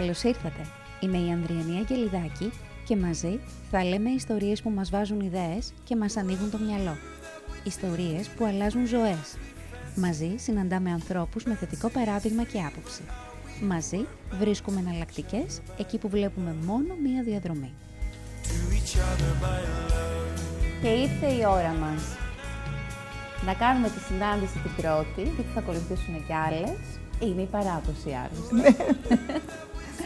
Καλώς ήρθατε. Είμαι η Ανδριανή Αγγελιδάκη και μαζί θα λέμε ιστορίες που μας βάζουν ιδέες και μας ανοίγουν το μυαλό. Ιστορίες που αλλάζουν ζωές. Μαζί συναντάμε ανθρώπους με θετικό παράδειγμα και άποψη. Μαζί βρίσκουμε εναλλακτικές εκεί που βλέπουμε μόνο μία διαδρομή. Και ήρθε η ώρα μας να κάνουμε τη συνάντηση την πρώτη, γιατί θα ακολουθήσουν και άλλες. Είναι η παράδοση άλλωστε.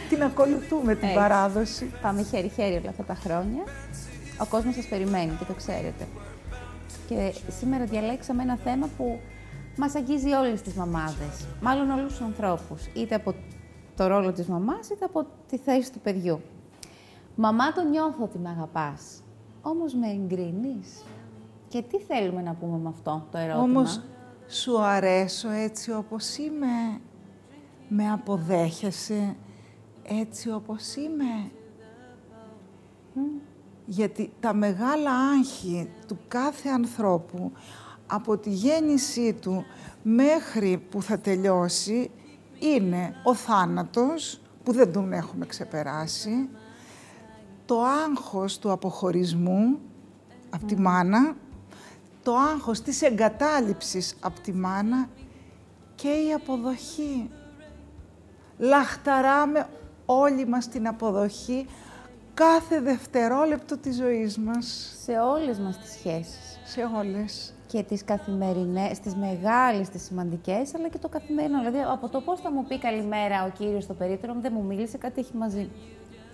Ναι. την ακολουθούμε την Έτσι. παράδοση. Πάμε χέρι-χέρι όλα αυτά τα χρόνια. Ο κόσμος σας περιμένει και το ξέρετε. Και σήμερα διαλέξαμε ένα θέμα που μας αγγίζει όλες τις μαμάδες. Μάλλον όλους τους ανθρώπους. Είτε από το ρόλο της μαμάς, είτε από τη θέση του παιδιού. Μαμά, το νιώθω ότι με αγαπάς. Όμως με εγκρίνεις. Και τι θέλουμε να πούμε με αυτό το ερώτημα; Όμως σου αρέσω έτσι όπως είμαι. Με αποδέχεσαι έτσι όπως είμαι. Γιατί τα μεγάλα άγχη του κάθε ανθρώπου από τη γέννησή του μέχρι που θα τελειώσει είναι ο θάνατος που δεν τον έχουμε ξεπεράσει, το άγχος του αποχωρισμού από τη μάνα, το άγχος της εγκατάλειψης από τη μάνα και η αποδοχή. Λαχταράμε όλοι μας την αποδοχή κάθε δευτερόλεπτο της ζωής μας. Σε όλες μας τις σχέσεις. Σε όλες. και τις καθημερινές, τις μεγάλες, τις σημαντικές, αλλά και το καθημερινό. Δηλαδή, από το πώς θα μου πει καλημέρα ο κύριος στο περίπτερο, μου δεν μου μίλησε, κάτι έχει μαζί.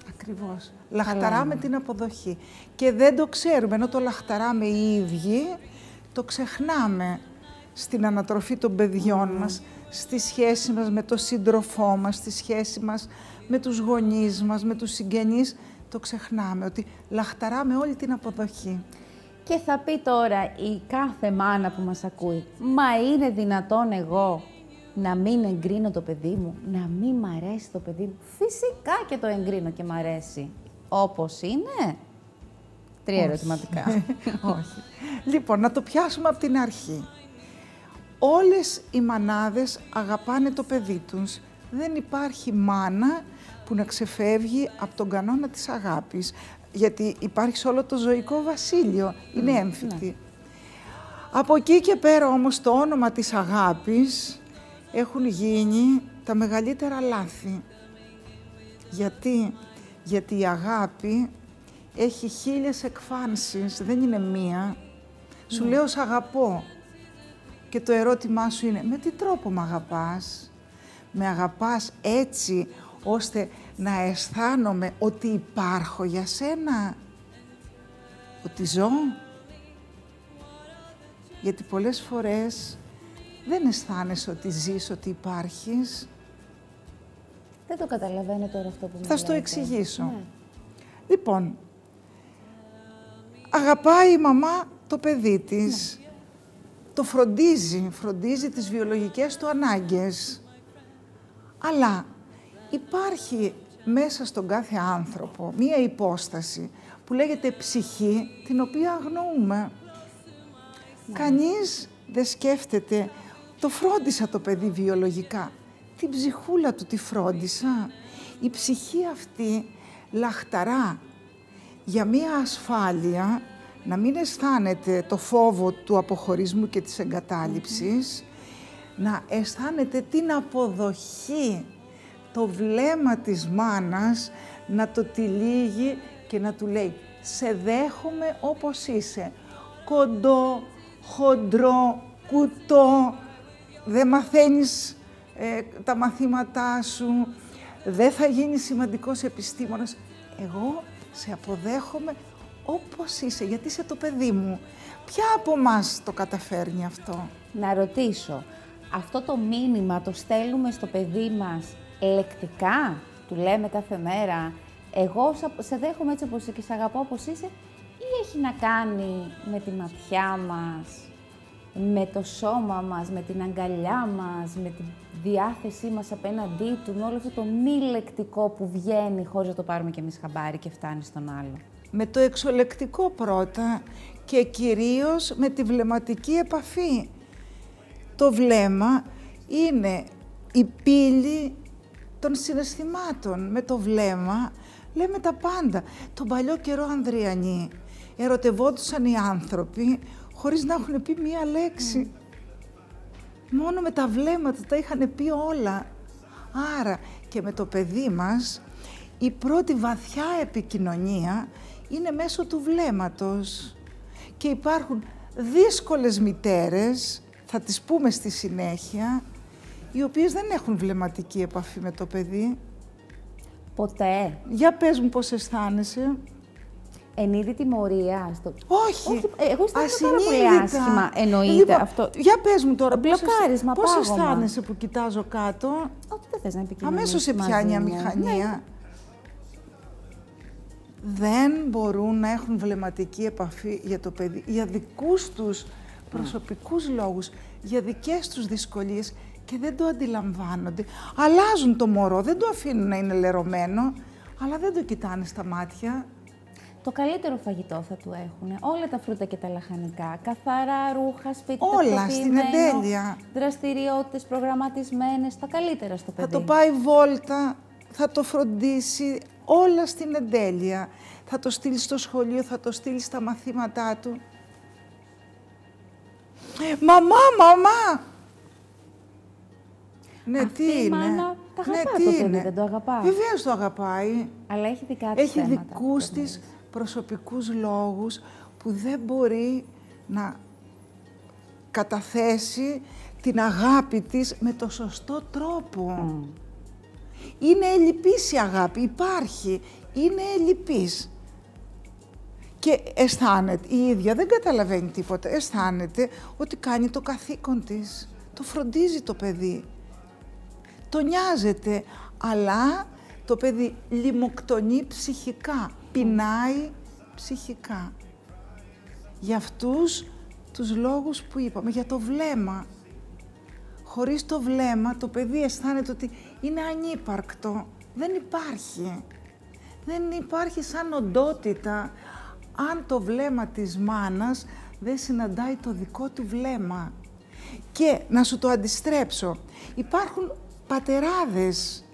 Ακριβώς. Λαχταράμε την αποδοχή. Και δεν το ξέρουμε, ενώ το λαχταράμε οι ίδιοι, το ξεχνάμε στην ανατροφή των παιδιών μας, στη σχέση μας με τον σύντροφό μας, στη σχέση μας με τους γονείς μας, με τους συγγενείς, το ξεχνάμε, ότι λαχταράμε όλη την αποδοχή. Και θα πει τώρα η κάθε μάνα που μας ακούει, μα είναι δυνατόν εγώ να μην εγκρίνω το παιδί μου, να μην μ' αρέσει το παιδί μου. Φυσικά και το εγκρίνω και μ' αρέσει. Όπως είναι; Τρία ερωτηματικά. Όχι. Λοιπόν, να το πιάσουμε από την αρχή. Όλες οι μανάδες αγαπάνε το παιδί τους. Δεν υπάρχει μάνα που να ξεφεύγει από τον κανόνα της αγάπης. Γιατί υπάρχει σε όλο το ζωικό βασίλειο. Είναι έμφυτη. Από εκεί και πέρα όμως το όνομα της αγάπης έχουν γίνει τα μεγαλύτερα λάθη. Γιατί, γιατί η αγάπη έχει χίλιες εκφάνσεις, δεν είναι μία. Σου λέω σ' αγαπώ. Και το ερώτημά σου είναι, με τι τρόπο με αγαπάς; Με αγαπάς έτσι ώστε να αισθάνομαι ότι υπάρχω για σένα. Ότι ζω. Γιατί πολλές φορές δεν αισθάνεσαι ότι ζεις, ότι υπάρχεις. Δεν το καταλαβαίνω τώρα αυτό που μου Θα σου το λέτε. εξηγήσω. Ναι. Λοιπόν, αγαπάει η μαμά το παιδί της. Το φροντίζει, φροντίζει τις βιολογικές του ανάγκες. Αλλά υπάρχει μέσα στον κάθε άνθρωπο μία υπόσταση που λέγεται ψυχή, την οποία αγνοούμε. Κανείς δεν σκέφτεται, το φρόντισα το παιδί βιολογικά. Την ψυχούλα του τη φρόντισα. Η ψυχή αυτή λαχταρά για μία ασφάλεια, να μην αισθάνεται το φόβο του αποχωρισμού και της εγκατάλειψης, να αισθάνεται την αποδοχή, το βλέμμα της μάνας να το τυλίγει και να του λέει «Σε δέχομαι όπως είσαι, κοντό, χοντρό, κουτό, δεν μαθαίνεις ε, τα μαθήματά σου, δεν θα γίνεις σημαντικός επιστήμονας. Εγώ σε αποδέχομαι όπως είσαι, γιατί είσαι το παιδί μου. Ποια από μας το καταφέρνει αυτό; Να ρωτήσω, αυτό το μήνυμα το στέλνουμε στο παιδί μας λεκτικά, του λέμε κάθε μέρα, εγώ σα- σε δέχομαι έτσι όπως είσαι και σε αγαπώ όπως είσαι, ή έχει να κάνει με τη ματιά μας, με το σώμα μας, με την αγκαλιά μας, με τη διάθεσή μας απέναντί του, με όλο αυτό το μη λεκτικό που βγαίνει χωρίς να το πάρουμε κι εμείς χαμπάρι και φτάνει στον άλλο. Με το εξολεκτικό πρώτα και κυρίως με τη βλεμματική επαφή. Το βλέμμα είναι η πύλη των συναισθημάτων. Με το βλέμμα λέμε τα πάντα. Τον παλιό καιρό Ανδριανή ερωτευόντουσαν οι άνθρωποι χωρίς να έχουν πει μία λέξη. Μόνο με τα βλέμματα τα είχαν πει όλα. Άρα και με το παιδί μας η πρώτη βαθιά επικοινωνία είναι μέσω του βλέμματος. Και υπάρχουν δύσκολες μητέρες, θα τις πούμε στη συνέχεια, οι οποίες δεν έχουν βλεμματική επαφή με το παιδί. Ποτέ. Για πες μου πώς αισθάνεσαι. Εν είδη τιμωρία. Στο... Όχι, Όχι, ε, εγώ αισθάνομαι πάρα ασυνείδητα. πολύ άσχημα. Εννοείται Λοιπόν, αυτό. Για πες μου τώρα, πώς, Μπλοκάρισμα, πώς πάγωμα. αισθάνεσαι που κοιτάζω κάτω; Ότι δεν θες να επικοινωνήσεις Αμέσως σε μαζί πιάνει η μου. αμηχανία. Ναι. Δεν μπορούν να έχουν βλεμματική επαφή για το παιδί, για δικούς τους προσωπικούς λόγους, για δικές τους δυσκολίες και δεν το αντιλαμβάνονται. Αλλάζουν το μωρό, δεν το αφήνουν να είναι λερωμένο, αλλά δεν το κοιτάνε στα μάτια. Το καλύτερο φαγητό θα του έχουν. Όλα τα φρούτα και τα λαχανικά. Καθαρά ρούχα, σπίτι Όλα τακτοποιημένο, στην εντέλεια. Δραστηριότητες προγραμματισμένες, τα καλύτερα στο Θα παιδί. το πάει βόλτα, θα το φροντίσει όλα στην εντέλεια. Θα το στείλει στο σχολείο, θα το στείλει στα μαθήματά του. Μαμά, μαμά! Ναι, Αυτή τι η είναι; μάνα τα ναι, αγαπά τι το παιδί, είναι; δεν το αγαπά. Βεβαίως το αγαπάει. Αλλά έχει δικά της Έχει θέματα. δικούς το παιδί. της προσωπικούς λόγους που δεν μπορεί να καταθέσει την αγάπη της με το σωστό τρόπο. Είναι ελλειπής η αγάπη, υπάρχει, είναι ελλειπής. Και αισθάνεται, η ίδια δεν καταλαβαίνει τίποτα, αισθάνεται ότι κάνει το καθήκον της. Το φροντίζει το παιδί. Το νοιάζεται, αλλά το παιδί λιμοκτονεί ψυχικά, πεινάει ψυχικά. Για αυτούς τους λόγους που είπαμε, για το βλέμμα. Χωρίς το βλέμμα το παιδί αισθάνεται ότι είναι ανύπαρκτο. Δεν υπάρχει. Δεν υπάρχει σαν οντότητα αν το βλέμμα της μάνας δεν συναντάει το δικό του βλέμμα. Και να σου το αντιστρέψω, υπάρχουν πατεράδες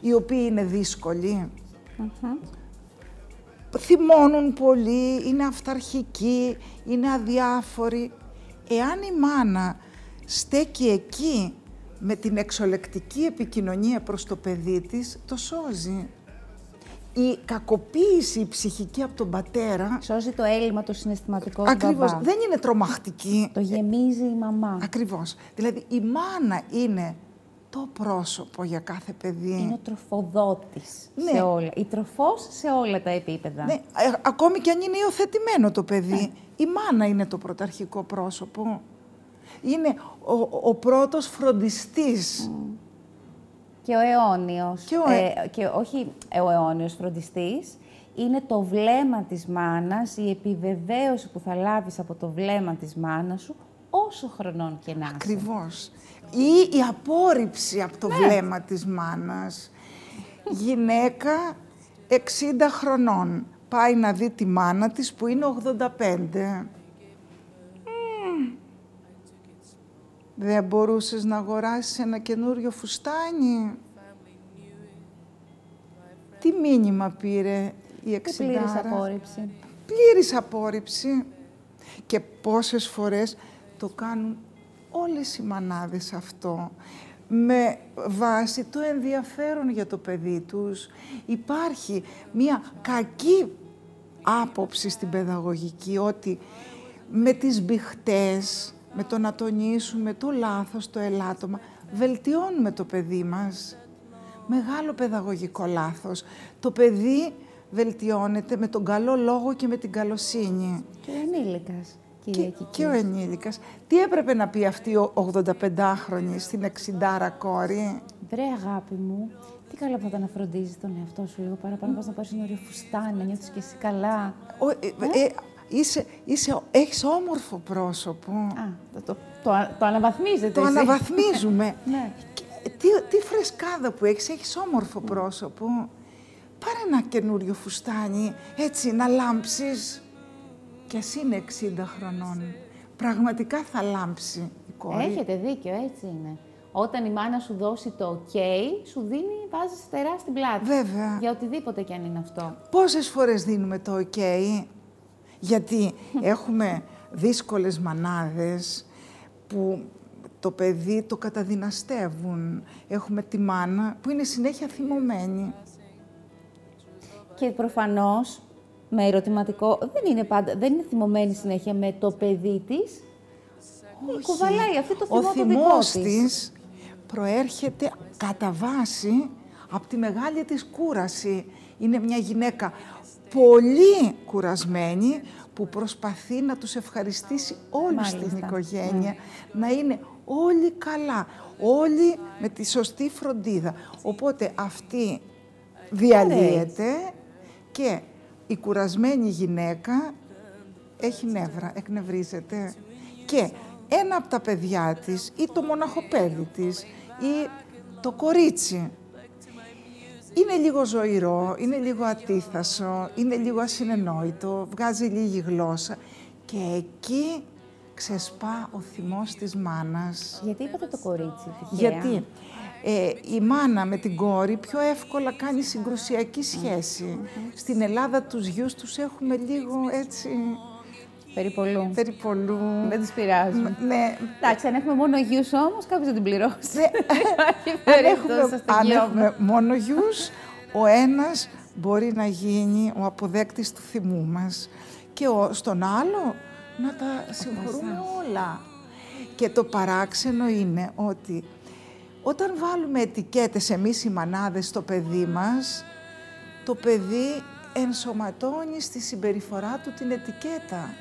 οι οποίοι είναι δύσκολοι. Θυμώνουν πολύ, είναι αυταρχικοί, είναι αδιάφοροι. Εάν η μάνα στέκει εκεί με την εξολεκτική επικοινωνία προς το παιδί της, το σώζει. Η κακοποίηση η ψυχική από τον πατέρα, Σώζει το έλλειμμα το συναισθηματικό του ακριβώς, μπαμπά. δεν είναι τρομακτική. Το γεμίζει η μαμά. Ακριβώς. Δηλαδή η μάνα είναι το πρόσωπο για κάθε παιδί. Είναι ο τροφοδότης Ναι. σε όλα. Η τροφός σε όλα τα επίπεδα. Ναι, ε, ακόμη και αν είναι υιοθετημένο το παιδί, η μάνα είναι το πρωταρχικό πρόσωπο. Είναι ο, ο πρώτος φροντιστής. Και ο αιώνιος, Και ο αι- ε, και όχι ο αιώνιος φροντιστής, είναι το βλέμμα της μάνας, η επιβεβαίωση που θα λάβεις από το βλέμμα της μάνας σου, όσο χρονών και να είσαι. Ακριβώς. Ή η απόρριψη από το βλέμμα της μάνας. Γυναίκα 60 χρονών πάει να δει τη μάνα της που είναι 85. Μμμ. Δεν μπορούσες να αγοράσεις ένα καινούριο φουστάνι; Τι μήνυμα πήρε η Και πλήρης εξιντάρα; απόρριψη. Πλήρης απόρριψη. Και πόσες φορές το κάνουν όλες οι μανάδες αυτό. Με βάση το ενδιαφέρον για το παιδί τους. Υπάρχει μία κακή άποψη στην παιδαγωγική ότι με τις μπηχτές, με το να τονίσουμε το λάθος, το ελάττωμα, βελτιώνουμε το παιδί μας. Μεγάλο παιδαγωγικό λάθος. Το παιδί βελτιώνεται με τον καλό λόγο και με την καλοσύνη. Και ο ενήλικας, κυρία Και, Κική. και ο ενήλικας. Τι έπρεπε να πει αυτή ο 85χρονη στην 60 κόρη; Βρε αγάπη μου, τι καλό θα ήταν να φροντίζεις τον εαυτό σου λίγο παραπάνω, πας να πάρεις ένα ωραίο φουστάνι, να νιώθεις και εσύ καλά. Ο, ε, ε, είσαι, είσαι, έχεις όμορφο πρόσωπο. Α, το, το, το, α- το αναβαθμίζετε Το εσύ. αναβαθμίζουμε. Ναι. Και τι, τι φρεσκάδα που έχεις, έχεις όμορφο πρόσωπο. Πάρε ένα καινούριο φουστάνι, έτσι, να λάμψεις. Και ας είναι 60 χρονών. Πραγματικά θα λάμψει η κόρη. Έχετε δίκιο, έτσι είναι. όταν η μάνα σου δώσει το ok, σου δίνει, βάζεις στερά στην πλάτη. Βέβαια. Για οτιδήποτε κι αν είναι αυτό. Πόσες φορές δίνουμε το ok, γιατί έχουμε δύσκολες μανάδες που το παιδί το καταδυναστεύουν. Έχουμε τη μάνα που είναι συνέχεια θυμωμένη. Και προφανώς, με ερωτηματικό, δεν είναι, πάντα, δεν είναι θυμωμένη συνέχεια με το παιδί της. Όχι. Κουβαλάει αυτή το θυμό Ο το δικό θυμός της. της προέρχεται κατά βάση από τη μεγάλη της κούραση. Είναι μια γυναίκα πολύ κουρασμένη που προσπαθεί να τους ευχαριστήσει όλους Μάλιστα. στην οικογένεια, να είναι όλοι καλά, όλοι με τη σωστή φροντίδα. Οπότε αυτή διαλύεται και η κουρασμένη γυναίκα έχει νεύρα, εκνευρίζεται. Και ένα από τα παιδιά της ή το μοναχοπέδι της ή το κορίτσι είναι λίγο ζωηρό, είναι λίγο ατίθασο, είναι λίγο ασυνενόητο, βγάζει λίγη γλώσσα και εκεί ξεσπά ο θυμός της μάνας. Γιατί είπατε το κορίτσι, τυχαία; Γιατί; Ε, η μάνα με την κόρη πιο εύκολα κάνει συγκρουσιακή σχέση. Στην Ελλάδα τους γιους τους έχουμε λίγο έτσι Περιπολού. περιπολού. Δεν τις πειράζουν. Ναι, Εντάξει, αν έχουμε μόνο γιους όμως, κάποιος θα την πληρώσει. ναι. Υπάρχει αν περίπτωση έχουμε, στο αν γιο έχουμε μόνο γιους, ο ένας μπορεί να γίνει ο αποδέκτης του θυμού μας και ο, στον άλλο να τα συγχωρούμε όλα. Και το παράξενο είναι ότι όταν βάλουμε ετικέτες εμείς οι μανάδες στο παιδί μας, το παιδί ενσωματώνει στη συμπεριφορά του την ετικέτα.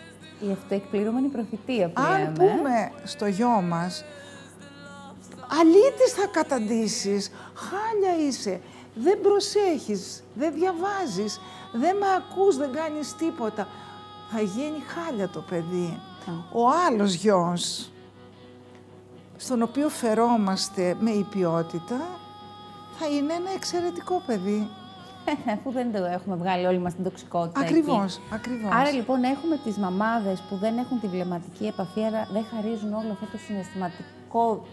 Η αυτοεκπληρωμένη προφητεία που Αν λέμε. πούμε στο γιο μας, αλήτης θα καταντήσεις, χάλια είσαι, δεν προσέχεις, δεν διαβάζεις, δεν με ακούς, δεν κάνεις τίποτα. Θα γίνει χάλια το παιδί. Ο άλλος γιος, στον οποίο φερόμαστε με υπιότητα, θα είναι ένα εξαιρετικό παιδί. Αφού δεν το έχουμε βγάλει όλοι μας την τοξικότητα εκεί. Ακριβώς, ακριβώς. Άρα λοιπόν έχουμε τις μαμάδες που δεν έχουν τη βλεμματική επαφή, άρα δεν χαρίζουν όλο αυτό το συναισθηματικό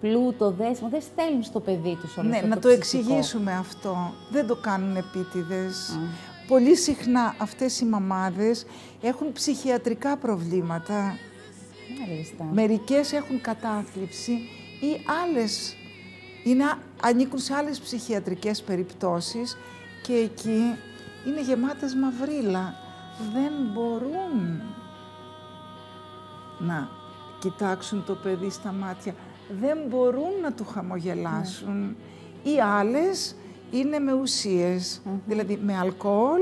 πλούτο, δέσιμο, δεν στέλνουν στο παιδί τους όλο Ναι, αυτό να το, το ψυχικό. εξηγήσουμε αυτό. Δεν το κάνουν επίτηδες. Πολύ συχνά αυτές οι μαμάδες έχουν ψυχιατρικά προβλήματα. Μάλιστα. Μερικές έχουν κατάθλιψη ή άλλες είναι, ανήκουν σε άλλες ψυχιατρικές περιπτώσεις και εκεί είναι γεμάτες μαυρίλα. Δεν μπορούν να κοιτάξουν το παιδί στα μάτια. Δεν μπορούν να του χαμογελάσουν. Ή άλλες είναι με ουσίες, δηλαδή με αλκοόλ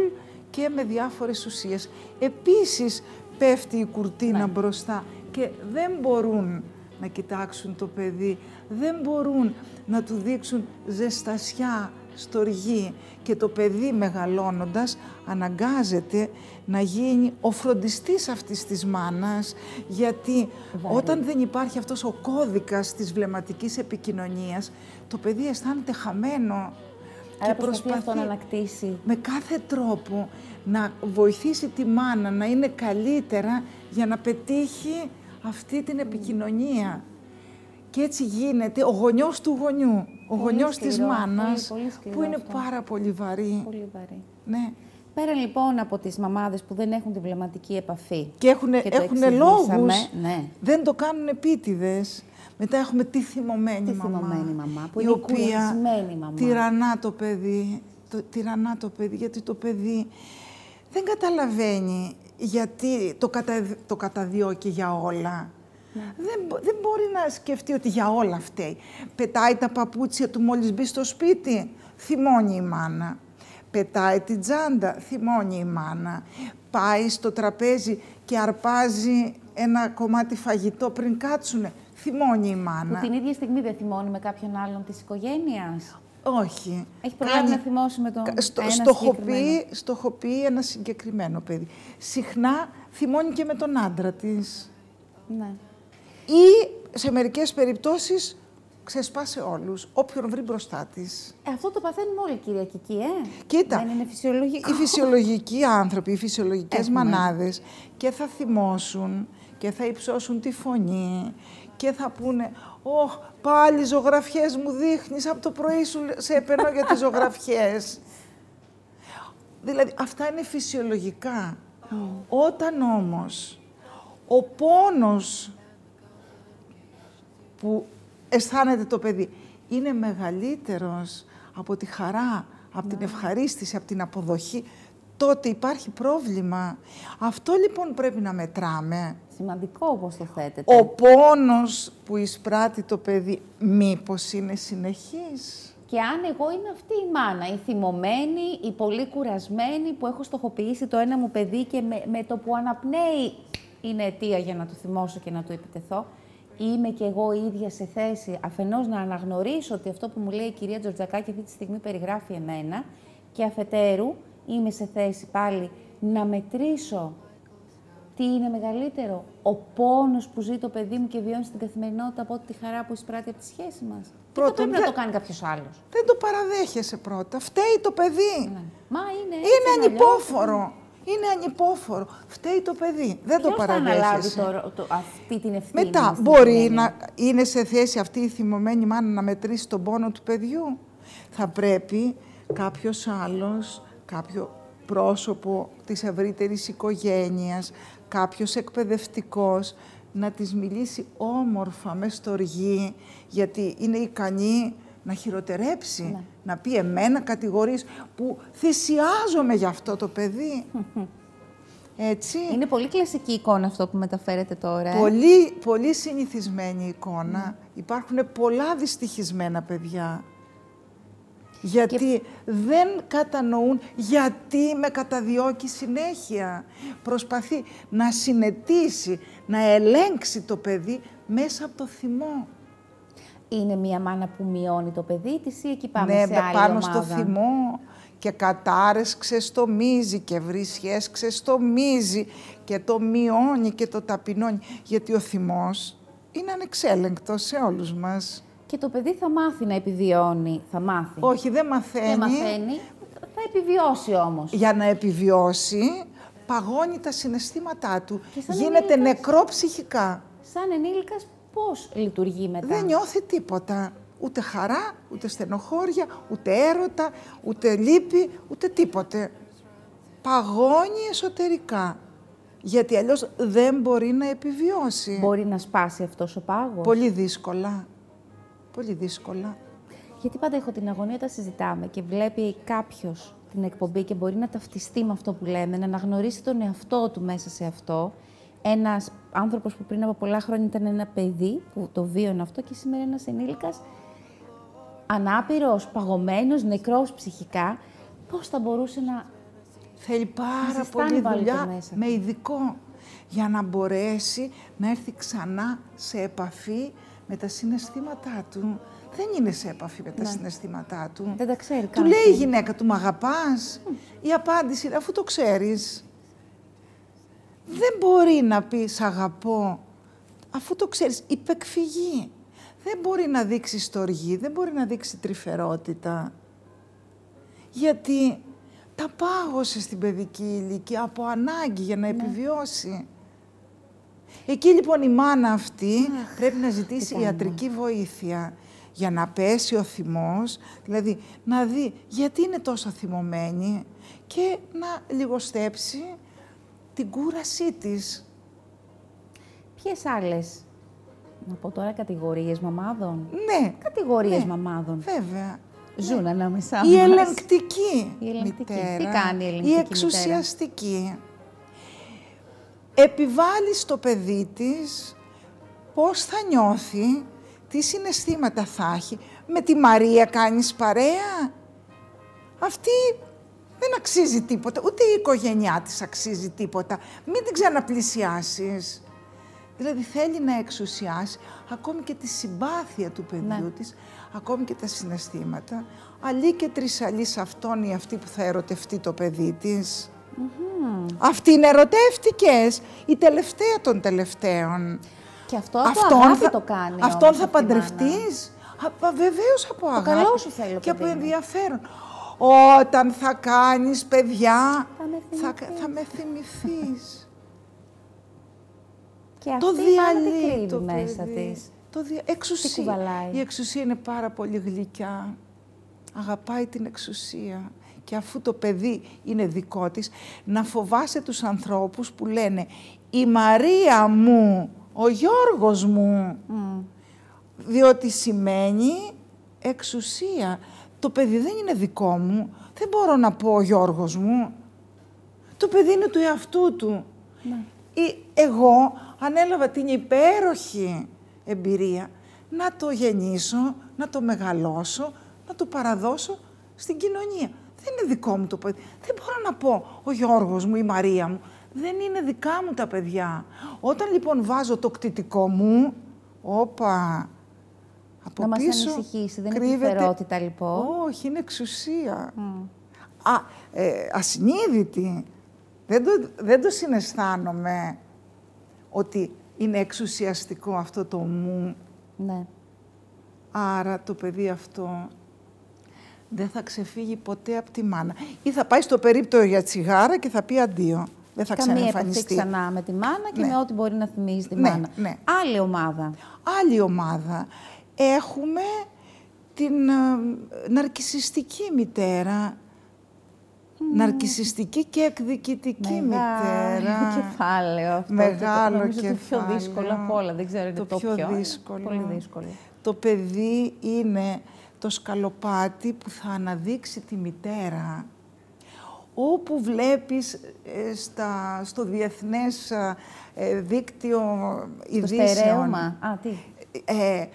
και με διάφορες ουσίες. Επίσης πέφτει η κουρτίνα μπροστά και δεν μπορούν να κοιτάξουν το παιδί, δεν μπορούν να του δείξουν ζεστασιά, στοργή και το παιδί μεγαλώνοντας αναγκάζεται να γίνει ο φροντιστής αυτής της μάνας γιατί όταν δεν υπάρχει αυτός ο κώδικας της βλεμματικής επικοινωνίας το παιδί αισθάνεται χαμένο Άρα προσπαθεί αυτό να ανακτήσει. με κάθε τρόπο να βοηθήσει τη μάνα να είναι καλύτερα για να πετύχει αυτή την επικοινωνία. Και έτσι γίνεται ο γονιός του γονιού, ο Πολύ γονιός της σκληρό, μάνας, πολύ, πολύ σκληρό που είναι αυτό. πάρα πολύ βαρύ. Πολύ βαρύ. Ναι. Πέρα λοιπόν από τις μαμάδες που δεν έχουν τη βλεμματική επαφή. Και έχουν, το έχουνε εξηγήσαμε, λόγους, Ναι. δεν το κάνουν επίτηδες. Μετά έχουμε τη θυμωμένη Τη μαμά, θυμωμένη μαμά, που η είναι η οποία κουρασμένη μαμά. τυραννά το παιδί, το, τυραννά το παιδί, γιατί το παιδί δεν καταλαβαίνει γιατί το, κατα, το καταδιώκει για όλα. Ναι. Δεν, μπο- δεν μπορεί να σκεφτεί ότι για όλα φταίει. Πετάει τα παπούτσια του μόλις μπει στο σπίτι, θυμώνει η μάνα. Πετάει την τσάντα, θυμώνει η μάνα. Πάει στο τραπέζι και αρπάζει ένα κομμάτι φαγητό πριν κάτσουνε, θυμώνει η μάνα. Που την ίδια στιγμή δεν θυμώνει με κάποιον άλλον της οικογένειας. Όχι. Έχει προλάβει να θυμώσει με τον κα- στο, ένα στοχοποιεί, συγκεκριμένο. στοχοποιεί ένα συγκεκριμένο παιδί. Συχνά θυμώνει και με τον άντρα της. Ναι. Ή σε μερικές περιπτώσεις ξεσπά σε όλους, όποιον βρει μπροστά της. Ε, αυτό το παθαίνουμε όλοι Κυριακική, ε. Κοίτα, Δεν είναι φυσιολογικό. Οι φυσιολογικοί άνθρωποι, οι φυσιολογικές Έχουμε. μανάδες και θα θυμώσουν και θα υψώσουν τη φωνή και θα πούνε «Ωχ, πάλι ζωγραφιές μου δείχνεις, από το πρωί σου σε επενώ για τις ζωγραφιές». Δηλαδή, αυτά είναι φυσιολογικά. Όταν όμως ο πόνος που αισθάνεται το παιδί είναι μεγαλύτερος από τη χαρά, από την ευχαρίστηση, από την αποδοχή, τότε υπάρχει πρόβλημα. Αυτό λοιπόν πρέπει να μετράμε. Σημαντικό όπως το θέτετε. Ο πόνος που εισπράττει το παιδί μήπως είναι συνεχής; Και αν εγώ είμαι αυτή η μάνα, η θυμωμένη, η πολύ κουρασμένη, που έχω στοχοποιήσει το ένα μου παιδί και με, με το που αναπνέει είναι αιτία για να το θυμώσω και να το επιτεθώ, είμαι και εγώ η ίδια σε θέση αφενός να αναγνωρίσω ότι αυτό που μου λέει η κυρία Τζορτζακάκη αυτή τη στιγμή περιγράφει εμένα και αφετέρου είμαι σε θέση πάλι να μετρήσω τι είναι μεγαλύτερο, ο πόνος που ζει το παιδί μου και βιώνει στην καθημερινότητα από τη χαρά που εισπράττει από τη σχέση μας. Πρώτον, δεν πρέπει να το κάνει κάποιος άλλος. Δεν το παραδέχεσαι πρώτα. Φταίει το παιδί. Ναι. Μα είναι. Είναι ανυπόφορο. Είναι ανυπόφορο. Φταίει το παιδί. Δεν Ποιος το παραδέχεσαι. θα αναλάβει το, το, αυτή την ευθύνη. Μετά, στην μπορεί οικογένεια; να είναι σε θέση αυτή η θυμωμένη μάνα να μετρήσει τον πόνο του παιδιού; Θα πρέπει κάποιος άλλος, κάποιο πρόσωπο της ευρύτερης οικογένειας, κάποιος εκπαιδευτικός, να της μιλήσει όμορφα, μες στοργή, γιατί είναι ικανή να χειροτερέψει, Ναι. να πει εμένα κατηγορείς που θυσιάζομαι για αυτό το παιδί. Έτσι. Είναι πολύ κλασική εικόνα αυτό που μεταφέρετε τώρα. ε. Πολύ, πολύ συνηθισμένη εικόνα. Υπάρχουν πολλά δυστυχισμένα παιδιά. Γιατί δεν κατανοούν γιατί με καταδιώκει συνέχεια. Προσπαθεί να συνετίσει, να ελέγξει το παιδί μέσα από το θυμό. Είναι μια μάνα που μειώνει το παιδί της ή εκεί πάμε ναι, σε άλλη πάνω ομάδα; στο θυμό και κατάρες ξεστομίζει και βρισιές ξεστομίζει και το μειώνει και το ταπεινώνει. Γιατί ο θυμός είναι ανεξέλεγκτος σε όλους μας. Και το παιδί θα μάθει να επιβιώνει. Θα μάθει. Όχι, δεν μαθαίνει. Δεν μαθαίνει. Θα επιβιώσει όμως. Για να επιβιώσει, παγώνει τα συναισθήματά του. Και σαν Γίνεται ενήλικας. νεκρό ψυχικά. Σαν ενήλικας πώς λειτουργεί μετά; Δεν νιώθει τίποτα. Ούτε χαρά, ούτε στενοχώρια, ούτε έρωτα, ούτε λύπη, ούτε τίποτε. Παγώνει εσωτερικά. Γιατί αλλιώς δεν μπορεί να επιβιώσει. Μπορεί να σπάσει αυτός ο πάγος. Πολύ δύσκολα. Πολύ δύσκολα. Γιατί πάντα έχω την αγωνία όταν συζητάμε και βλέπει κάποιος την εκπομπή και μπορεί να ταυτιστεί με αυτό που λέμε, να αναγνωρίσει τον εαυτό του μέσα σε αυτό. Ένας άνθρωπος που πριν από πολλά χρόνια ήταν ένα παιδί που το βίωνε αυτό και σήμερα ένας ενήλικας ανάπηρος, παγωμένος, νεκρός ψυχικά. Πώς θα μπορούσε να. Θέλει πάρα ζεστάνει πολύ πάλι το δουλειά μέσα. με ειδικό για να μπορέσει να έρθει ξανά σε επαφή με τα συναισθήματά του. Δεν είναι σε επαφή με τα συναισθήματά του. Ναι. Δεν τα ξέρει Του καν. λέει η γυναίκα του, μ' αγαπάς. Η απάντηση είναι, αφού το ξέρεις. Δεν μπορεί να πεις «Σ' αγαπώ», αφού το ξέρεις. Υπεκφυγή. Δεν μπορεί να δείξει στοργή, δεν μπορεί να δείξει τρυφερότητα. Γιατί τα πάγωσε στην παιδική ηλικία από ανάγκη για να επιβιώσει. Εκεί λοιπόν η μάνα αυτή πρέπει να ζητήσει κάνουμε. ιατρική βοήθεια για να πέσει ο θυμός, δηλαδή να δει γιατί είναι τόσο θυμωμένη και να λιγοστέψει την κούρασή της. Ποιες άλλες. Να πω τώρα κατηγορίες μαμάδων; Ναι, Κατηγορίες Ναι. μαμάδων. βέβαια. Ζουν ανάμεσά Η μας. ελεγκτική, Η ελεγκτική. μητέρα, Τι κάνει η ελεγκτική η εξουσιαστική. Επιβάλλει στο παιδί της πώς θα νιώθει, τι συναισθήματα θα έχει. Με τη Μαρία κάνεις παρέα. Αυτή δεν αξίζει τίποτα, ούτε η οικογένειά της αξίζει τίποτα. Μην την ξαναπλησιάσεις. Δηλαδή θέλει να εξουσιάσει ακόμη και τη συμπάθεια του παιδιού Ναι. της, ακόμη και τα συναισθήματα. Αλλή και τρισαλή σε αυτόν ή αυτή που θα ερωτευτεί το παιδί της. Αυτήν ερωτεύτηκες, η τελευταία των τελευταίων. Και αυτό από αγάπη το κάνει. Αυτόν όμως θα αυτή η μάνα. παντρευτείς; Βεβαίως από αγάπη. καλό σου θέλω, Και από παιδί μου. ενδιαφέρον. Όταν θα κάνεις παιδιά, Θα με θα, θυμηθείς. θα με θυμηθείς. Και το αυτή η μάνα τι διαλύει κρύβει το μέσα παιδί. της; Το δια... Εξουσία. κουβαλάει; Η εξουσία είναι πάρα πολύ γλυκιά. Αγαπάει την εξουσία. Και αφού το παιδί είναι δικό της, να φοβάσαι τους ανθρώπους που λένε «Η Μαρία μου, ο Γιώργος μου». Διότι σημαίνει εξουσία. Το παιδί δεν είναι δικό μου. Δεν μπορώ να πω ο Γιώργος μου. Το παιδί είναι του εαυτού του. Ή εγώ ανέλαβα την υπέροχη εμπειρία να το γεννήσω, να το μεγαλώσω, να το παραδώσω στην κοινωνία. Δεν είναι δικό μου το παιδί. Δεν μπορώ να πω ο Γιώργος μου, η Μαρία μου. Δεν είναι δικά μου τα παιδιά. Όταν λοιπόν βάζω το κτητικό μου, όπα, από Να μας πίσω ανησυχήσει, δεν είναι κρύβεται- τυφερότητα, λοιπόν. Όχι, είναι εξουσία. Α, ε, ασυνείδητη. Δεν το, δεν το συναισθάνομαι ότι είναι εξουσιαστικό αυτό το μου. Ναι. Άρα το παιδί αυτό δεν θα ξεφύγει ποτέ από τη μάνα. Ή θα πάει στο περίπτωο για τσιγάρα και θα πει αντίο. Δεν θα Καμία επαφή ξαναεμφανιστεί. ξανά με τη μάνα και Ναι. με ό,τι μπορεί να θυμίζει τη Ναι, μάνα. ναι. Άλλη ομάδα. Άλλη ομάδα. Έχουμε την ε, ναρκισιστική μητέρα. Ναρκισιστική και εκδικητική Μεγάλο μητέρα. κεφάλαιο αυτό. Μεγάλο νομίζω το πιο κεφάλαιο. δύσκολο από όλα. Δεν ξέρω είναι Το το, πιο ποιο. είναι δύσκολο. Πολύ δύσκολο. Το παιδί είναι το σκαλοπάτι που θα αναδείξει τη μητέρα. Όπου βλέπεις ε, στα, στο διεθνές ε, δίκτυο Το ειδήσεων... στερέωμα. Α, τι. ε,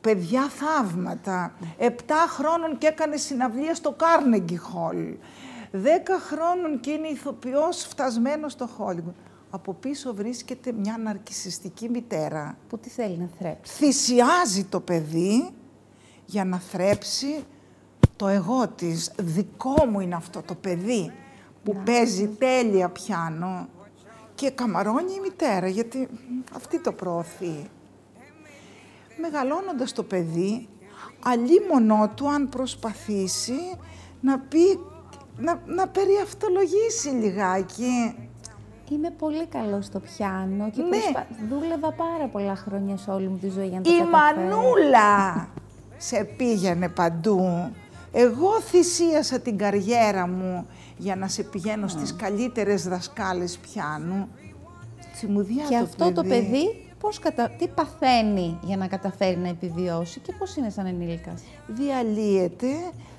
παιδιά θαύματα. Επτά χρόνων και έκανε συναυλία στο Carnegie Hall. Δέκα χρόνων και είναι ηθοποιός φτασμένος στο Hollywood. Από πίσω βρίσκεται μια ναρκισιστική μητέρα. Που τι θέλει να θρέψει; Θυσιάζει το παιδί για να θρέψει το εγώ της. Δικό μου είναι αυτό το παιδί που παίζει τέλεια πιάνο και καμαρώνει η μητέρα γιατί αυτή το προωθεί. Μεγαλώνοντας το παιδί, αλίμονό του αν προσπαθήσει να πει, να, να περιαυτολογήσει λιγάκι. Είμαι πολύ καλός στο πιάνο και Ναι. προσπα- δούλευα πάρα πολλά χρόνια σε όλη μου τη ζωή για να το Η καταφέρω. Μανούλα σε πήγαινε παντού. Εγώ θυσίασα την καριέρα μου για να σε πηγαίνω στις καλύτερες δασκάλες πιάνου. Τσιμουδιά Και το αυτό το παιδί πώς κατα... τι παθαίνει για να καταφέρει να επιβιώσει και πώς είναι σαν ενήλικας; διαλύεται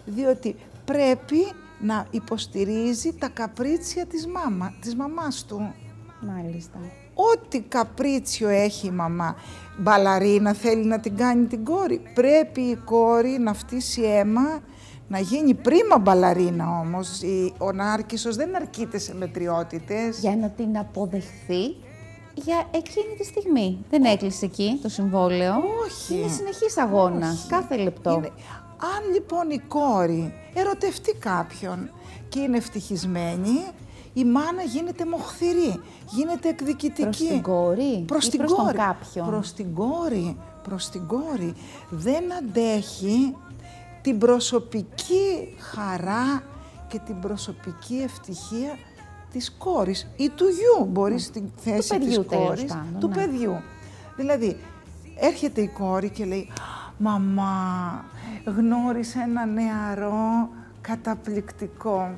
διότι πρέπει να υποστηρίζει τα καπρίτσια της, μάμα, της μαμάς του. Μάλιστα. Ό,τι καπρίτσιο έχει η μαμά. Μπαλαρίνα θέλει να την κάνει την κόρη. Πρέπει η κόρη να φτύσει αίμα, να γίνει πρίμα μπαλαρίνα όμως. Η- Ο Νάρκισσος δεν αρκείται σε μετριότητες. Για να την αποδεχθεί για εκείνη τη στιγμή. Δεν έκλεισε εκεί το συμβόλαιο. Όχι. Είναι συνεχής αγώνας, Όχι. κάθε λεπτό. Είναι- Αν λοιπόν η κόρη ερωτευτεί κάποιον και είναι ευτυχισμένη, η μάνα γίνεται μοχθηρή, γίνεται εκδικητική. Προς την κόρη Προς ή την προς τον κόρη. κάποιον; Προς την κόρη. Προς την κόρη. Δεν αντέχει την προσωπική χαρά και την προσωπική ευτυχία της κόρης ή του γιου, μπορείς στην θέση παιδιού, της τέλος κόρης, πάντων, του ναι. παιδιού. Δηλαδή, έρχεται η κόρη και λέει «Μαμά, γνώρισα ένα νεαρό καταπληκτικό.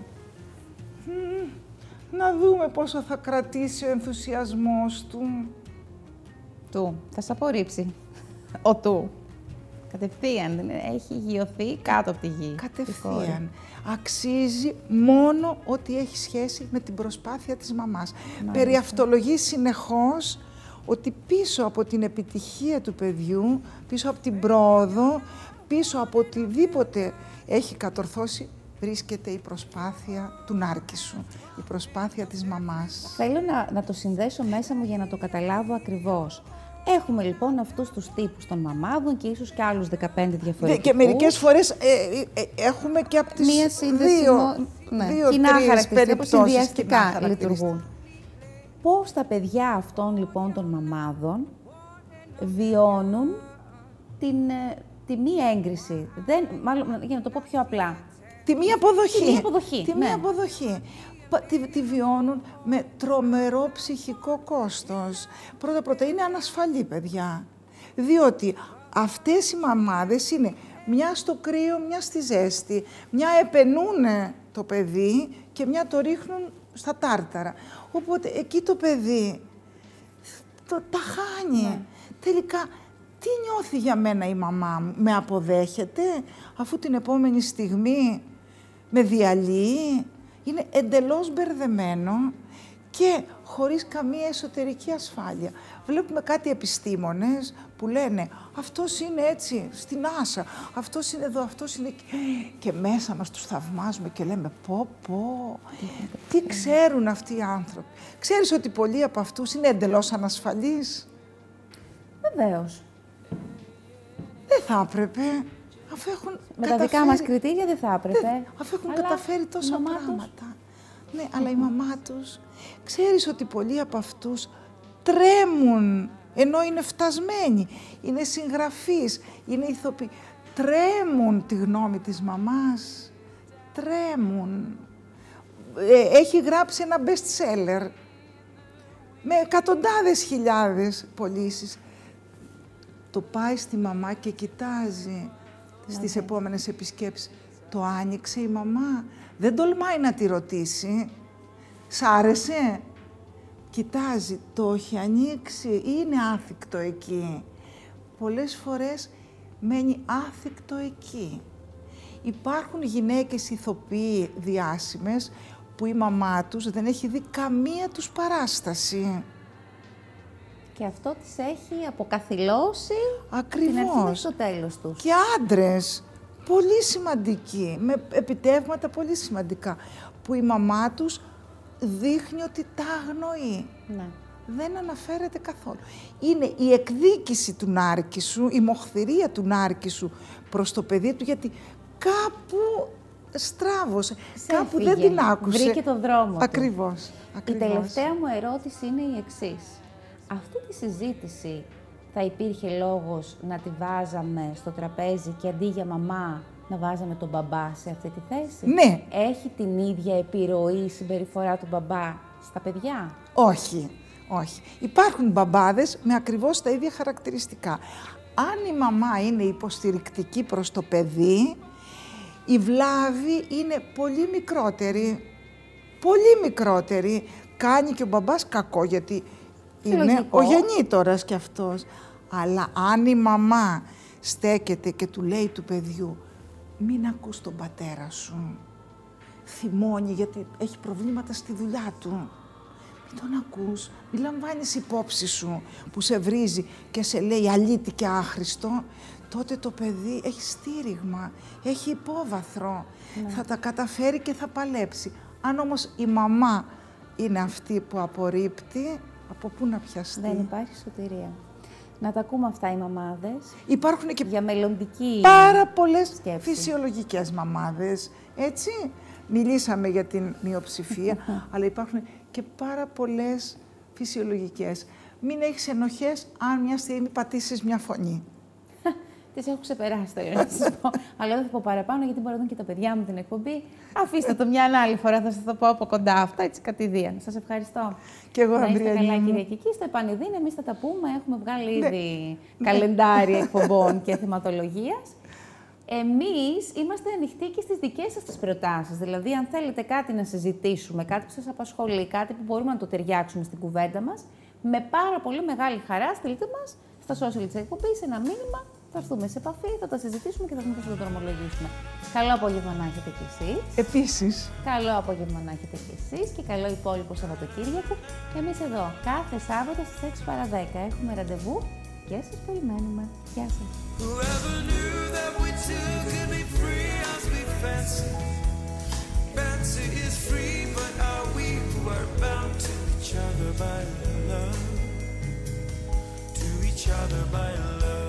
Μμμ, να δούμε πόσο θα κρατήσει ο ενθουσιασμός του». Του. Θα σε απορρίψει. Ο του. Κατευθείαν. δεν είναι- Έχει γειωθεί κάτω από τη γη. η κόρη. Κατευθείαν. Αξίζει μόνο ότι έχει σχέση με την προσπάθεια της μαμάς. Περιαυτολογεί συνεχώς ότι πίσω από την επιτυχία του παιδιού, πίσω από την πρόοδο, πίσω από οτιδήποτε έχει κατορθώσει, βρίσκεται η προσπάθεια του Νάρκισσου, η προσπάθεια της μαμάς. Θέλω να, να το συνδέσω μέσα μου για να το καταλάβω ακριβώς. Έχουμε λοιπόν αυτούς τους τύπους των μαμάδων και ίσως και άλλους 15 διαφορετικούς. Και μερικές φορές ε, ε, ε, έχουμε και από τις Μία σύνδεση, δύο, μο- ναι, δύο κοινά τρεις χαρακτηριστικά που περιπτώσεις κοινά συνδυαστικά χαρακτηριστικά. λειτουργούν. Πώς τα παιδιά αυτών λοιπόν των μαμάδων βιώνουν την, ε, τη μη έγκριση; Δεν, μάλλον, για να το πω πιο απλά. Τη μία αποδοχή. Τη μία αποδοχή, Τη ναι. μία αποδοχή. τη, τη βιώνουν με τρομερό ψυχικό κόστος. Πρώτα πρώτα είναι ανασφαλή παιδιά, διότι αυτές οι μαμάδες είναι μια στο κρύο, μια στη ζέστη, μια επενούν το παιδί και μια το ρίχνουν στα τάρταρα. Οπότε εκεί το παιδί το, τα χάνει. Ναι. Τελικά, τι νιώθει για μένα η μαμά μου, με αποδέχεται, αφού την επόμενη στιγμή με διαλύει, είναι εντελώς μπερδεμένο και χωρίς καμία εσωτερική ασφάλεια. Βλέπουμε κάτι επιστήμονες που λένε αυτός είναι έτσι στην άσα, αυτός είναι εδώ, αυτός είναι εκεί. Και μέσα μας τους θαυμάζουμε και λέμε πω πω, τι ξέρουν αυτοί οι άνθρωποι. Ξέρεις ότι πολλοί από αυτούς είναι εντελώς ανασφαλείς; Βεβαίως. Δεν θα έπρεπε. Αφού έχουν Με καταφέρει... τα δικά μας κριτήρια δεν θα έπρεπε. Δεν, αφού έχουν Αλλά καταφέρει τόσα η μαμά τους- πράγματα. Ναι, αλλά η μαμά τους, ξέρεις ότι πολλοί από αυτούς τρέμουν, ενώ είναι φτασμένοι, είναι συγγραφείς, είναι ηθοποιοί. Τρέμουν τη γνώμη της μαμάς. Τρέμουν. Ε, έχει γράψει ένα best seller με εκατοντάδες χιλιάδες πωλήσεις. Το πάει στη μαμά και κοιτάζει στις επόμενες επισκέψεις. Το άνοιξε η μαμά. Δεν τολμάει να τη ρωτήσει. Σ' άρεσε; Κοιτάζει, το έχει ανοίξει ή είναι άθικτο εκεί. Πολλές φορές μένει άθικτο εκεί. Υπάρχουν γυναίκες ηθοποιοί διάσημες που η μαμά τους δεν έχει δει καμία τους παράσταση. Και αυτό τις έχει αποκαθιλώσει την αρχή Ακριβώς. μέχρι το τέλος τους. Και άντρες, πολύ σημαντικοί, με επιτεύγματα πολύ σημαντικά, που η μαμά τους δείχνει ότι τα αγνοεί. Ναι. Δεν αναφέρεται καθόλου. Είναι η εκδίκηση του νάρκη σου, η μοχθηρία του νάρκη σου προς το παιδί του, γιατί κάπου στράβωσε, κάπου δεν Ξέφυγε, την άκουσε. βρήκε το δρόμο του. Ακριβώς. Η ακριβώς. τελευταία μου ερώτηση είναι η εξής. Αυτή τη συζήτηση θα υπήρχε λόγος να τη βάζαμε στο τραπέζι και αντί για μαμά να βάζαμε τον μπαμπά σε αυτή τη θέση; Ναι. Έχει την ίδια επιρροή η συμπεριφορά του μπαμπά στα παιδιά; Όχι, όχι. Υπάρχουν μπαμπάδες με ακριβώς τα ίδια χαρακτηριστικά. Αν η μαμά είναι υποστηρικτική προς το παιδί, η βλάβη είναι πολύ μικρότερη. Πολύ μικρότερη. Κάνει και ο μπαμπάς κακό, γιατί είναι λογικό. ο γεννήτορας κι αυτός. Αλλά αν η μαμά στέκεται και του λέει του παιδιού, μην ακούς τον πατέρα σου. Θυμώνει γιατί έχει προβλήματα στη δουλειά του. Μην τον ακούς, μην λαμβάνεις υπόψη σου που σε βρίζει και σε λέει αλήτη και άχρηστο. Τότε το παιδί έχει στήριγμα, έχει υπόβαθρο. Θα τα καταφέρει και θα παλέψει. Αν όμως η μαμά είναι αυτή που απορρίπτει, από πού να πιαστεί; Δεν υπάρχει σωτηρία. Να τα ακούμε αυτά οι μαμάδες Υπάρχουν και για μελλοντική πάρα πολλές σκέψη. φυσιολογικές μαμάδες, έτσι. Μιλήσαμε για την μειοψηφία, αλλά υπάρχουν και πάρα πολλές φυσιολογικές. Μην έχεις ενοχές αν μια στιγμή πατήσεις μια φωνή. Τις έχω ξεπεράσει τώρα να σας πω. Αλλά δεν θα πω παραπάνω γιατί μπορεί να δουν και τα παιδιά μου την εκπομπή. Αφήστε το μια άλλη φορά, θα σας το πω από κοντά αυτά, έτσι κατηδίαν. Σας ευχαριστώ. Και εγώ, να είστε Ανδριανή καλά, μου. κυρία Κική. Στο επανειδήν, εμείς θα τα πούμε. Έχουμε βγάλει Ναι. ήδη καλεντάρι εκπομπών και θεματολογίας. Εμείς είμαστε ανοιχτοί και στις δικές σας τις προτάσεις. Δηλαδή, αν θέλετε κάτι να συζητήσουμε, κάτι που σας απασχολεί, κάτι που μπορούμε να το ταιριάξουμε στην κουβέντα μας, με πάρα πολύ μεγάλη χαρά στείλτε μας στα social της εκπομπής ένα μήνυμα θα έρθουμε σε επαφή, θα τα συζητήσουμε και θα δούμε πώ θα το δρομολογήσουμε. Καλό απόγευμα να έχετε κι εσείς. Επίσης. Καλό απόγευμα να έχετε κι εσείς και καλό υπόλοιπο Σαββατοκύριακο. Εμείς εδώ κάθε Σάββατο στις 6 παρα 10 έχουμε ραντεβού και σας περιμένουμε. Γεια σας. Fancy is free, but are we who are bound to each other by love? To each other by love.